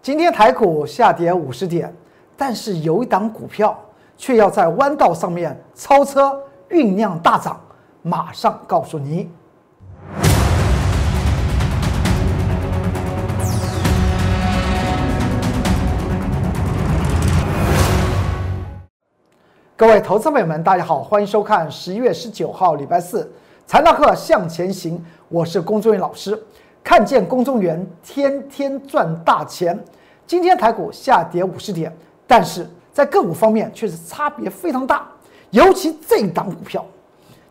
今天台股下跌五十点，但是有一档股票却要在弯道上面超车，酝酿大涨，马上告诉你。各位投资朋友们，大家好，欢迎收看十一月十九号礼拜四财纳课向前行，我是龚忠元老师。看见公众员天天赚大钱。今天台股下跌五十点，但是在个股方面却是差别非常大。尤其这档股票，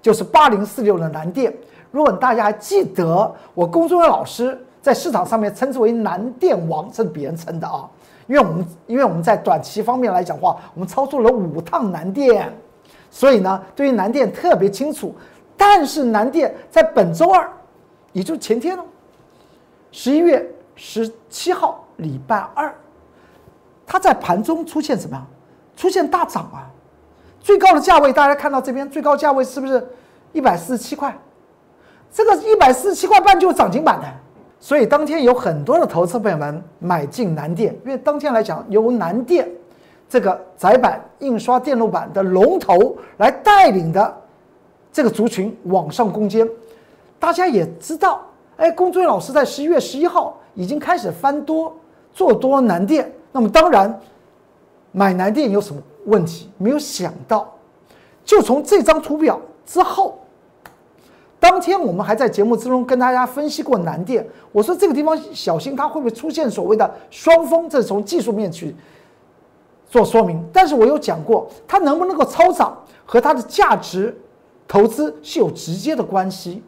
就是八零四六的南电。如果大家还记得，我公众员老师在市场上面称之为南电王，是别人称的啊。因为我们因为我们在短期方面来讲话，我们操作了五趟南电，所以呢，对于南电特别清楚。但是南电在本周二，也就是前天呢。十一月十七号，礼拜二，它在盘中出现什么？出现大涨啊！最高的价位，大家看到这边最高价位是不是一百四十七块？这个一百四十七块半就是涨停板的。所以当天有很多的投资朋友们买进南电，因为当天来讲，由南电这个窄板印刷电路板的龙头来带领的这个族群往上攻坚。大家也知道。哎，龚俊老师在十一月十一号已经开始翻多做多南电，那么当然买南电有什么问题？没有想到，就从这张图表之后，当天我们还在节目之中跟大家分析过南电，我说这个地方小心它会不会出现所谓的双峰，这是从技术面去做说明。但是我有讲过，它能不能够超涨和它的价值投资是有直接的关系。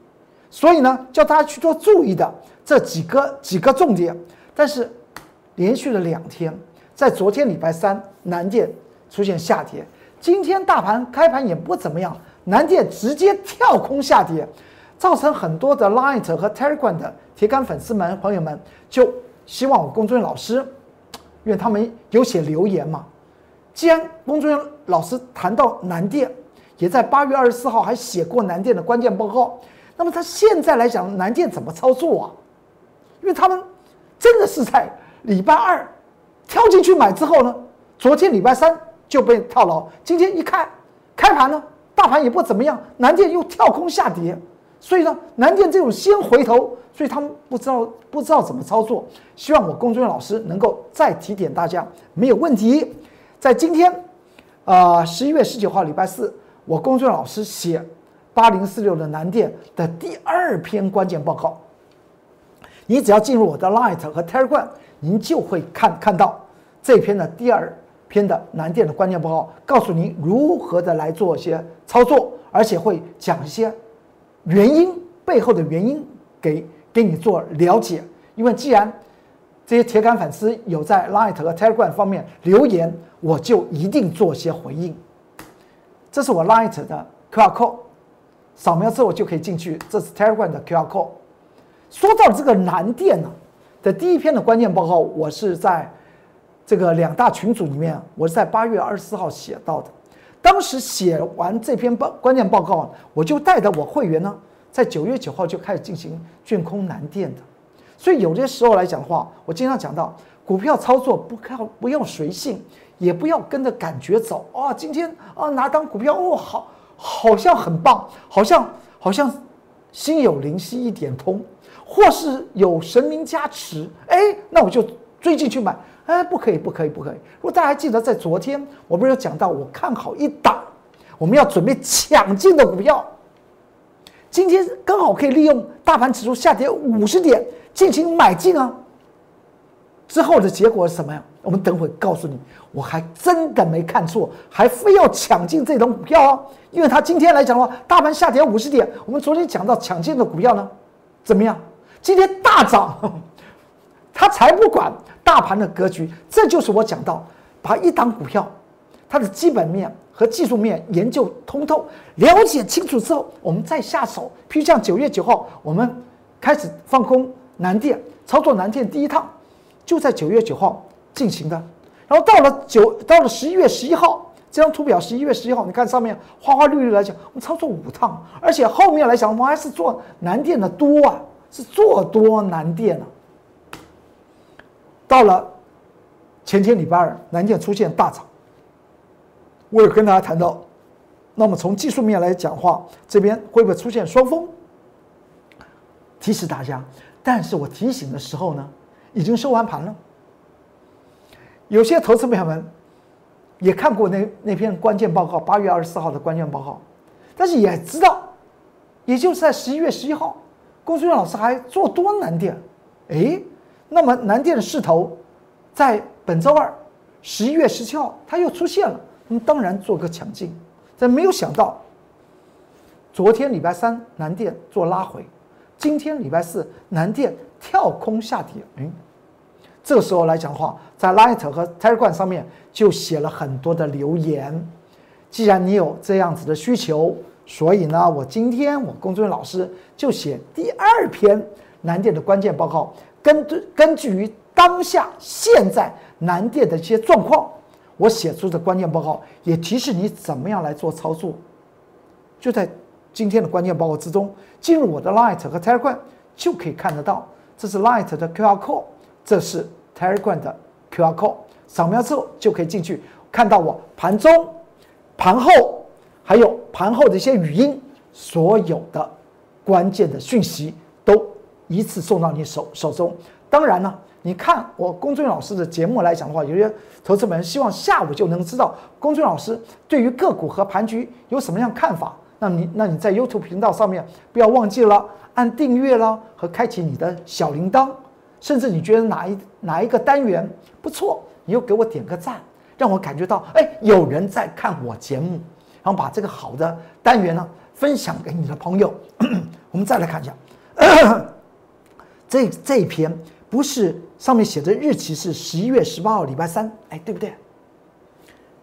所以呢，叫大家去做注意的这几个几个重点，但是连续了两天，在昨天礼拜三，南电出现下跌，今天大盘开盘也不怎么样，南电直接跳空下跌，造成很多的 Line 和 Telegram 的铁杆粉丝们朋友们就希望我龚俊老师，因为他们有写留言嘛，既然龚俊老师谈到南电，也在八月二十四号还写过南电的关键报告。那么他现在来讲，南电怎么操作啊？因为他们真的是在礼拜二跳进去买之后呢，昨天礼拜三就被套牢。今天一看开盘呢，大盘也不怎么样，南电又跳空下跌，所以呢，南电这种先回头，所以他们不知道不知道怎么操作。希望我工作人员老师能够再提点大家，没有问题。在今天，呃，十一月十九号礼拜四，我工作人员老师写。八零四六的南电的第二篇关键报告，你只要进入我的 Light 和 Telegram，您就会看看到这篇的第二篇的南电的关键报告，告诉您如何的来做一些操作，而且会讲一些原因背后的原因给给你做了解。因为既然这些铁杆粉丝有在 Light 和 Telegram 方面留言，我就一定做些回应。这是我 Light 的 QR Code。扫描之后就可以进去，这是 Telegram 的 QR code。说到这个南电呢的第一篇的关键报告，我是在这个两大群组里面，我是在八月二十四号写到的。当时写完这篇报关键报告，我就带着我会员呢，在九月九号就开始进行卷空南电的。所以有些时候来讲的话，我经常讲到股票操作不靠不要随性，也不要跟着感觉走啊。今天啊拿当股票哦好。好像很棒，好像好像心有灵犀一点通，或是有神明加持，哎，那我就追进去买，哎，不可以，不可以，不可以。如果大家还记得，在昨天我不是有讲到，我看好一档，我们要准备抢进的股票，今天刚好可以利用大盘指数下跌五十点进行买进啊。之后的结果是什么呀？我们等会告诉你。我还真的没看错，还非要抢进这种股票哦，因为它今天来讲的话，大盘下跌五十点，我们昨天讲到抢进的股票呢，怎么样？今天大涨，他才不管大盘的格局。这就是我讲到，把一档股票它的基本面和技术面研究通透、了解清楚之后，我们再下手。譬如像九月九号，我们开始放空南电，操作南电第一趟。就在九月九号进行的，然后到了九到了十一月十一号，这张图表十一月十一号，你看上面花花绿绿来讲，我们操作五趟，而且后面来讲，我们还是做南电的多啊，是做多南电啊。到了前天礼拜二，南电出现大涨，我有跟大家谈到，那么从技术面来讲话，这边会不会出现双峰？提示大家，但是我提醒的时候呢，已经收完盘了。有些投资朋友们也看过那那篇关键报告，八月二十四号的关键报告，但是也知道，也就是在十一月十一号，龚俊老师还做多南电，哎，那么南电的势头，在本周二十一月十七号，它又出现了，那么当然做个抢进，但没有想到，昨天礼拜三南电做拉回，今天礼拜四南电跳空下跌，嗯。这个时候来讲的话，在 Light 和 Telegram 上面就写了很多的留言。既然你有这样子的需求，所以呢，我今天我龚俊老师就写第二篇南电的关键报告，根据根据于当下现在南电的一些状况，我写出的关键报告也提示你怎么样来做操作。就在今天的关键报告之中，进入我的 Light 和 Telegram 就可以看得到，这是 Light 的 QR code。这是 Telegram 的 QR code，扫描之后就可以进去看到我盘中、盘后还有盘后的一些语音，所有的关键的讯息都一次送到你手手中。当然呢，你看我龚俊老师的节目来讲的话，有些投资们希望下午就能知道龚俊老师对于个股和盘局有什么样看法。那你那你在 YouTube 频道上面不要忘记了按订阅了和开启你的小铃铛。甚至你觉得哪一哪一个单元不错，你又给我点个赞，让我感觉到哎有人在看我节目，然后把这个好的单元呢分享给你的朋友。我们再来看一下，这这一篇不是上面写的日期是十一月十八号礼拜三，哎对不对？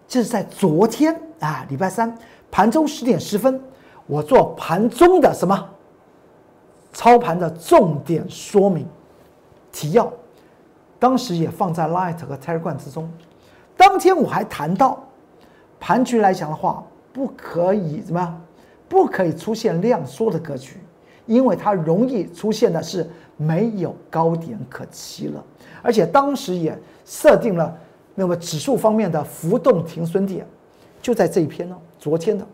这是在昨天啊礼拜三盘中十点十分，我做盘中的什么操盘的重点说明。提要，当时也放在 Light 和 Telegram 之中。当天我还谈到，盘局来讲的话，不可以怎么？不可以出现量缩的格局，因为它容易出现的是没有高点可期了。而且当时也设定了那么指数方面的浮动停损点，就在这一篇呢，昨天的。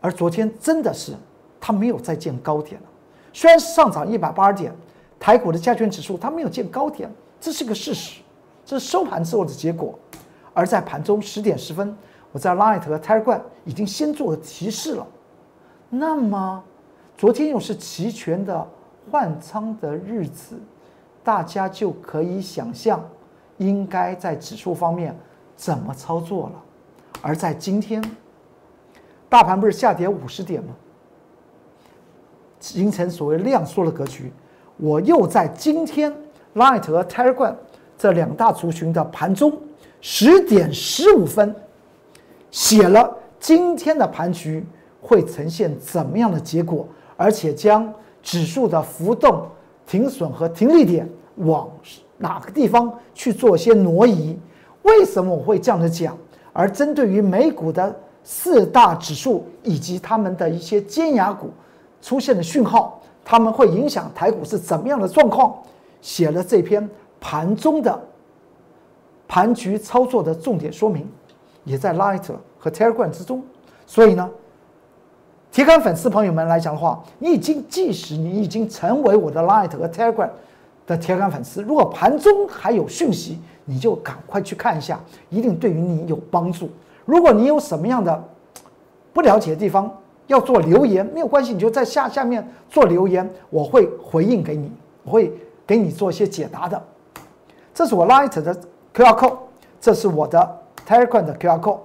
而昨天真的是它没有再见高点了。虽然上涨一百八十点，台股的加权指数它没有见高点，这是个事实，这是收盘之后的结果。而在盘中十点十分，我在 Light 和 Telegram 已经先做了提示了。那么，昨天又是齐全的换仓的日子，大家就可以想象，应该在指数方面怎么操作了。而在今天，大盘不是下跌五十点吗？形成所谓量缩的格局，我又在今天 Light 和 Telegram 这两大族群的盘中十点十五分写了今天的盘局会呈现怎么样的结果，而且将指数的浮动、停损和停利点往哪个地方去做一些挪移？为什么我会这样的讲？而针对于美股的四大指数以及他们的一些尖牙股。出现的讯号，他们会影响台股是怎么样的状况？写了这篇盘中的盘局操作的重点说明，也在 Light 和 Telegram 之中。所以呢，铁杆粉丝朋友们来讲的话，你已经即使你已经成为我的 Light 和 Telegram 的铁杆粉丝，如果盘中还有讯息，你就赶快去看一下，一定对于你有帮助。如果你有什么样的 不了解的地方，要做留言没有关系，你就在下下面做留言，我会回应给你，我会给你做一些解答的。这是我 Light 的 QR code，这是我的 Telegram 的 QR code。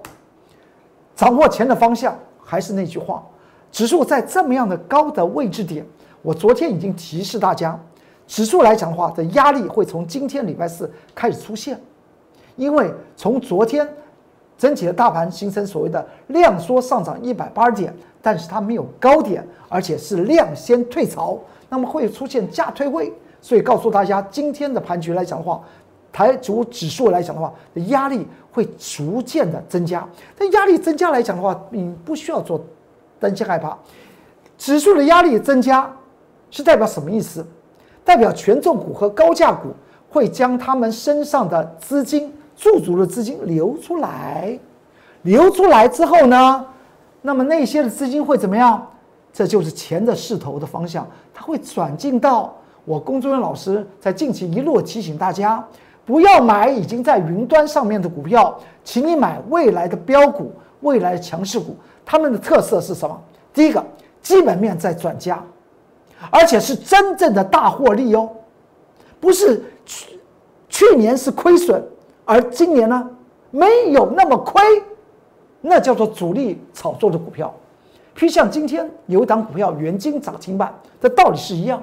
掌握钱的方向还是那句话，指数在这么样的高的位置点，我昨天已经提示大家，指数来讲的话的压力会从今天礼拜四开始出现，因为从昨天整体的大盘形成所谓的量缩上涨一百八十点。但是它没有高点，而且是量先退潮，那么会出现价退位，所以告诉大家，今天的盘局来讲的话，台股指数来讲的话，压力会逐渐的增加。但压力增加来讲的话，你不需要做担心害怕。指数的压力增加是代表什么意思？代表权重股和高价股会将他们身上的资金驻足的资金流出来，流出来之后呢，那么那些的资金会怎么样？这就是钱的势头的方向，它会转进到我龚忠元老师在近期一路提醒大家，不要买已经在云端上面的股票，请你买未来的标股、未来的强势股。它们的特色是什么？第一个，基本面在转佳，而且是真正的大获利哦，不是去去年是亏损，而今年呢没有那么亏，那叫做主力炒作的股票。譬如像今天有一档股票元金涨停板的道理是一样，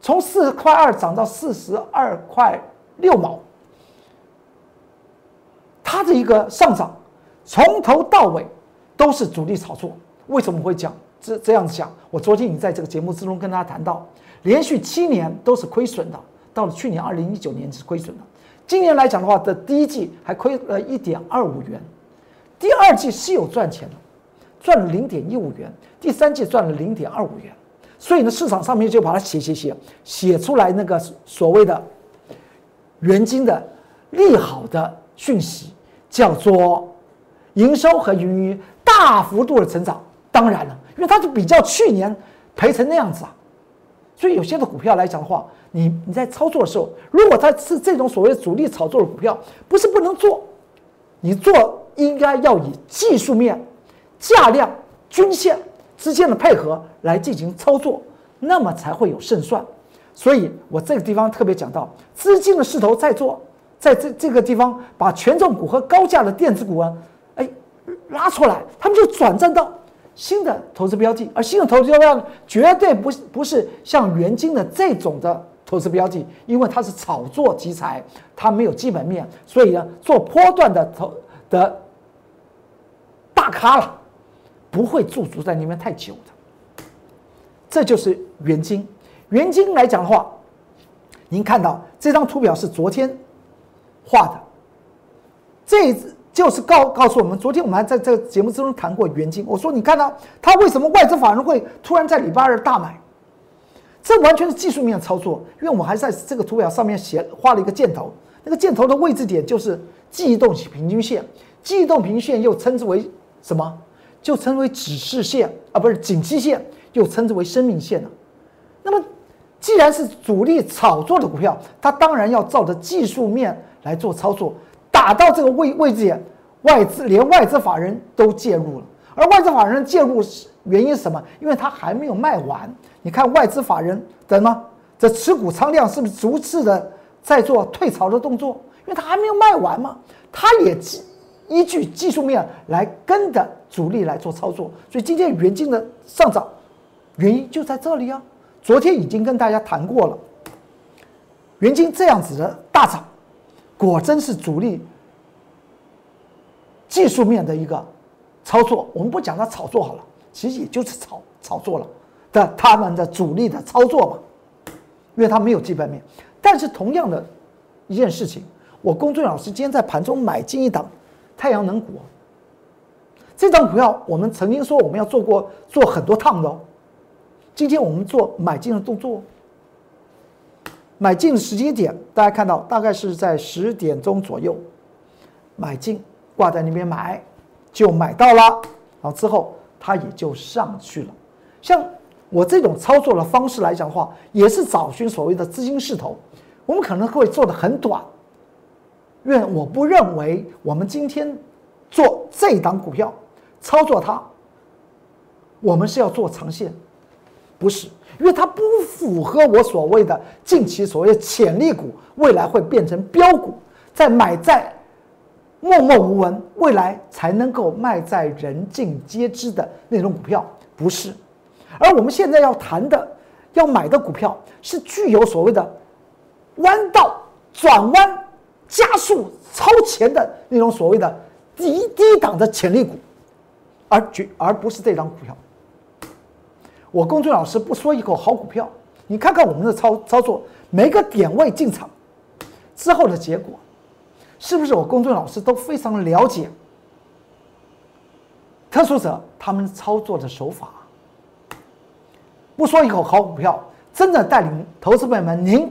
从四块二涨到四十二块六毛，它的一个上涨从头到尾都是主力炒作。为什么会讲这这样子讲？我昨天已经在这个节目之中跟大家谈到，连续七年都是亏损的，到了去年二零一九年是亏损的。今年来讲的话，的第一季还亏了一点二五元，第二季是有赚钱的。赚了零点一五元，第三季赚了零点二五元，所以呢，市场上面就把它写写写写出来那个所谓的元金的利好的讯息，叫做营收和盈余大幅度的成长。当然了，因为它是比较去年赔成那样子啊，所以有些的股票来讲的话，你你在操作的时候，如果它是这种所谓主力炒作的股票，不是不能做，你做应该要以技术面。价量、均线之间的配合来进行操作，那么才会有胜算。所以我这个地方特别讲到，资金的势头在做，在这这个地方把权重股和高价的电子股啊，哎拉出来，他们就转战到新的投资标的，而新的投资标的绝对不不是像元金的这种的投资标的，因为它是炒作题材，它没有基本面，所以呢，做波段的投的大咖了。不会驻足在那边太久的，这就是元金。元金来讲的话，您看到这张图表是昨天画的，这就是告告诉我们，昨天我们还在这个节目之中谈过元金。我说你看到它为什么外资法人会突然在礼拜二大买？这完全是技术面操作，因为我们还在这个图表上面写画了一个箭头，那个箭头的位置点就是记忆动平均线，记忆动平均线又称之为什么？就称为指示线啊，不是景气线，又称之为生命线了。那么，既然是主力炒作的股票，它当然要照着技术面来做操作。打到这个位位置，外资连外资法人都介入了。而外资法人介入原因是什么？因为它还没有卖完。你看外资法人的吗？这持股仓量是不是逐次的在做退潮的动作？因为它还没有卖完嘛，它也依据技术面来跟的主力来做操作，所以今天元金的上涨原因就在这里啊。昨天已经跟大家谈过了，元金这样子的大涨，果真是主力技术面的一个操作。我们不讲它炒作好了，其实也就是炒炒作了的他们的主力的操作嘛，因为它没有基本面。但是同样的一件事情，我龚俊老师今天在盘中买进一档。太阳能股，这张股票我们曾经说我们要做过做很多趟的，哦今天我们做买进的动作，买进时间点大家看到大概是在十点钟左右，买进挂在那边买，就买到了，然后之后它也就上去了。像我这种操作的方式来讲的话，也是找寻所谓的资金势头，我们可能会做的很短。因为我不认为我们今天做这档股票操作它，我们是要做长线，不是，因为它不符合我所谓的近期所谓潜力股，未来会变成标股，在买在默默无闻，未来才能够卖在人尽皆知的那种股票，不是。而我们现在要谈的、要买的股票，是具有所谓的弯道转弯。加速超前的那种所谓的低低档的潜力股，而绝而不是这张股票。我公孙老师不说一口好股票，你看看我们的操操作，每个点位进场之后的结果，是不是我公孙老师都非常了解？特殊者他们操作的手法，不说一口好股票，真的带领投资朋友们您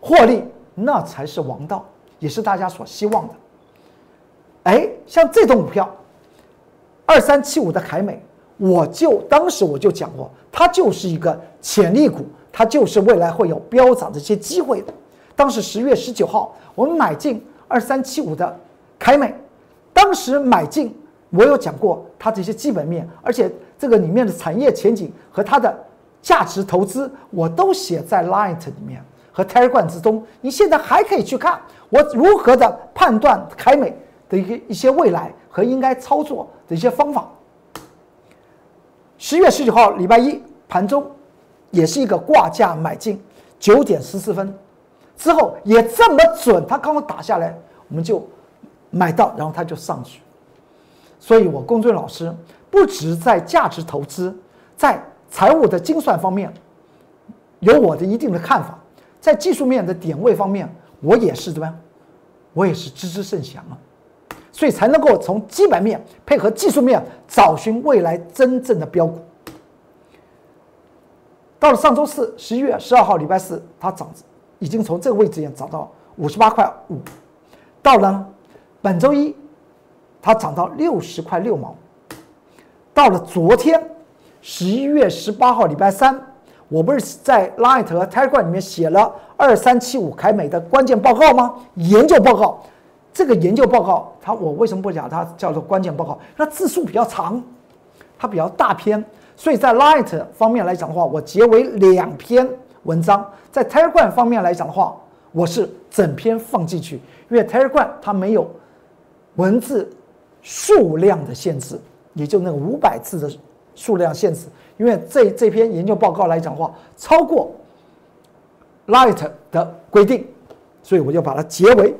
获利。那才是王道，也是大家所希望的。哎，像这种股票，二三七五的凯美，我就当时我就讲过，它就是一个潜力股，它就是未来会有飙涨的一些机会的。当时十月十九号，我们买进二三七五的凯美，当时买进，我有讲过它这些基本面，而且这个里面的产业前景和它的价值投资，我都写在 Light 里面和 Telegram 之中。你现在还可以去看我如何的判断凯美的一个一些未来和应该操作的一些方法。十月十九号礼拜一盘中，也是一个挂价买进，九点十四分。之后也这么准，它刚刚打下来，我们就买到，然后它就上去。所以，我龚俊老师不止在价值投资，在财务的精算方面有我的一定的看法，在技术面的点位方面，我也是怎么样？我也是知之甚详啊，所以才能够从基本面配合技术面找寻未来真正的标股。到了上周四，十一月十二号，礼拜四，它涨。已经从这个位置也涨到五十八块五，到了本周一，它涨到六十块六毛。到了昨天，十一月十八号礼拜三，我不是在 Light 和 Telegram 里面写了二三七五凯美的关键报告吗？研究报告，这个研究报告，它我为什么不讲它叫做关键报告？那字数比较长，它比较大篇，所以在 Light 方面来讲的话，我结为两篇。文章在 Telegram 方面来讲的话，我是整篇放进去，因为 Telegram 它没有文字数量的限制，也就那个五百字的数量限制。因为这这篇研究报告来讲的话，超过 Light 的规定，所以我就把它结为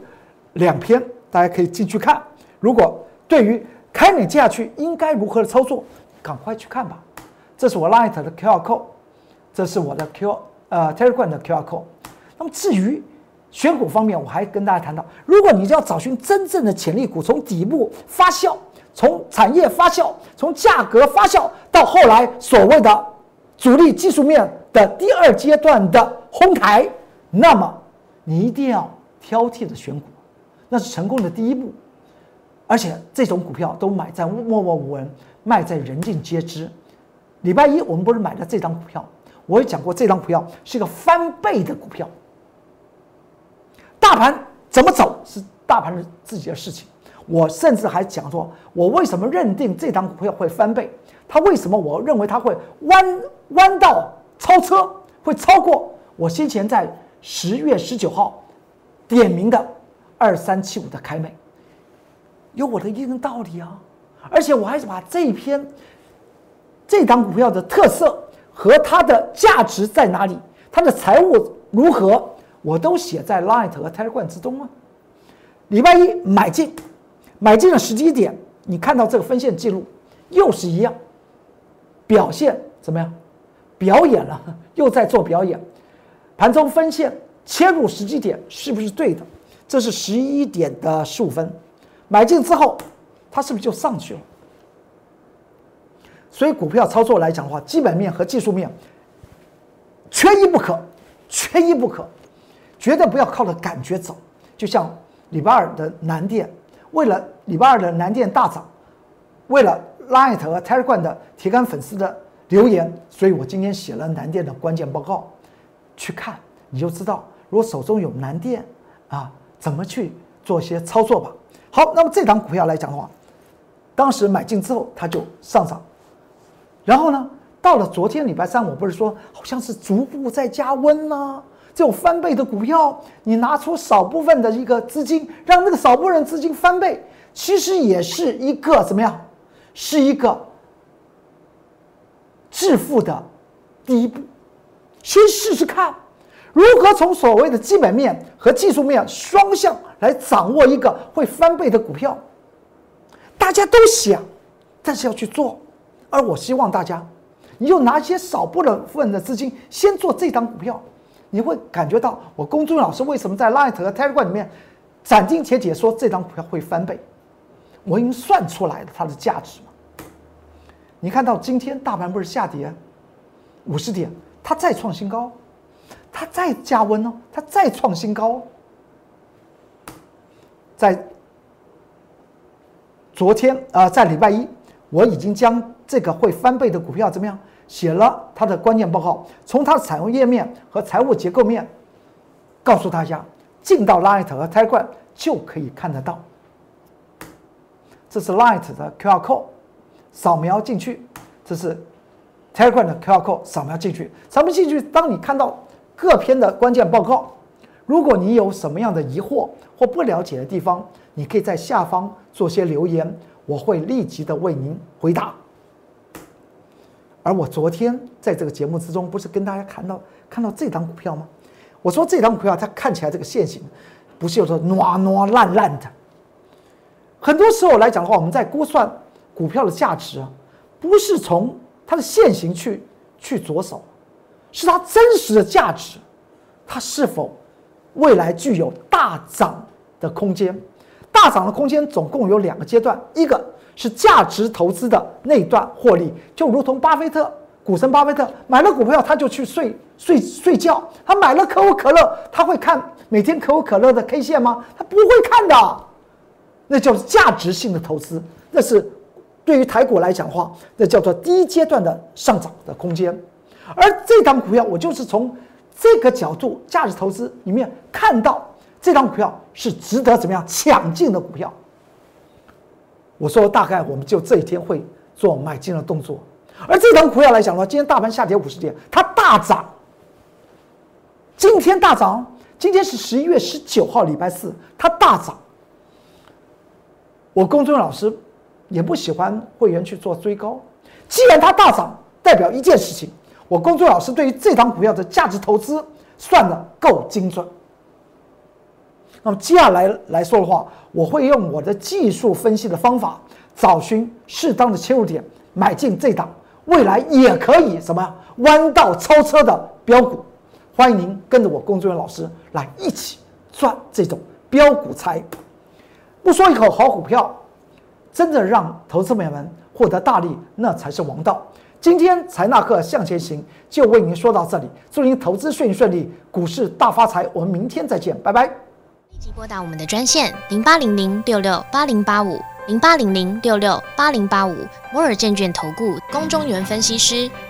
两篇，大家可以进去看。如果对于开美接下去应该如何的操作，赶快去看吧。这是我 Light 的 QR code，这是我的 Q。呃，Telegram 的 QR code。那么至于选股方面，我还跟大家谈到，如果你要找寻真正的潜力股，从底部发酵，从产业发酵，从价格发酵，到后来所谓的主力技术面的第二阶段的哄抬，那么你一定要挑剔的选股，那是成功的第一步。而且这种股票都买在默默无闻，卖在人尽皆知。礼拜一我们不是买了这张股票？我也讲过，这张股票是一个翻倍的股票。大盘怎么走是大盘的自己的事情。我甚至还讲说，我为什么认定这张股票会翻倍？它为什么我认为它会弯弯道超车，会超过我先前在十月十九号点名的二三七五的凯美？有我的一定道理啊！而且我还是把这一篇这张股票的特色。和它的价值在哪里？它的财务如何？我都写在 Light 和 Telegram 之中啊。礼拜一买进，买进的时机点，你看到这个分线记录，又是一样，表现怎么样？表演了，又在做表演。盘中分线切入时机点是不是对的？这是十一点的十五分，买进之后，它是不是就上去了？所以股票操作来讲的话，基本面和技术面缺一不可，缺一不可，绝对不要靠着感觉走。就像礼拜二的南电，为了礼拜二的南电大涨，为了 Light 和 Telegram 的铁杆粉丝的留言，所以我今天写了南电的关键报告，去看你就知道，如果手中有南电啊，怎么去做些操作吧。好，那么这档股票来讲的话，当时买进之后它就上涨。然后呢，到了昨天礼拜三，我不是说好像是逐步在加温呢？这种翻倍的股票，你拿出少部分的一个资金，让那个少部分资金翻倍，其实也是一个怎么样？是一个致富的第一步。先试试看，如何从所谓的基本面和技术面双向来掌握一个会翻倍的股票。大家都想，但是要去做。而我希望大家，你就拿一些少部分的资金先做这张股票，你会感觉到我公众老师为什么在 Light 和 Telegram 里面斩钉截铁说这张股票会翻倍，我已经算出来了它的价值嘛。你看到今天大盘不是下跌五十点，它再创新高，它再加温哦，它再创新高，在昨天啊，在礼拜一，我已经将这个会翻倍的股票怎么样写了它的关键报告，从它的财务页面和财务结构面告诉大家，进到 Light 和 Telegram 就可以看得到。这是 Light 的 QR code，扫描进去；这是 Telegram 的 QR code，扫描进去。扫描进去，当你看到各篇的关键报告，如果你有什么样的疑惑或不了解的地方，你可以在下方做些留言，我会立即的为您回答。而我昨天在这个节目之中，不是跟大家看到看到这张股票吗？我说这张股票它看起来这个线型，不是有说软软烂烂的。很多时候来讲的话，我们在估算股票的价值啊，不是从它的线型去去着手，是它真实的价值，它是否未来具有大涨的空间？大涨的空间总共有两个阶段，一个是价值投资的那段获利，就如同巴菲特股神巴菲特买了股票他就去睡睡睡觉，他买了可口可乐，他会看每天可口可乐的 K 线吗？他不会看的。那叫价值性的投资，那是对于台股来讲的话，那叫做第一阶段的上涨的空间。而这张股票，我就是从这个角度价值投资里面看到这张股票是值得怎么样抢进的股票。我说大概我们就这一天会做买进的动作。而这张股票来讲的话，今天大盘下跌五十点，它大涨。今天大涨，今天是十一月十九号，礼拜四，它大涨。我公众老师也不喜欢会员去做追高，既然它大涨，代表一件事情，我公众老师对于这张股票的价值投资算的够精准。那么接下来来说的话，我会用我的技术分析的方法，找寻适当的切入点，买进这档未来也可以什么弯道超车的标股。欢迎您跟着我公众老师来一起赚这种标股财。不说一口好股票，真的让投资朋友们获得大利，那才是王道。今天财纳克向前行就为您说到这里，祝您投资顺顺利，股市大发财。我们明天再见，拜拜。立即拨打我们的专线零八零零六六八零八五零八零零六六八零八五摩尔证券投顾龚中原分析师。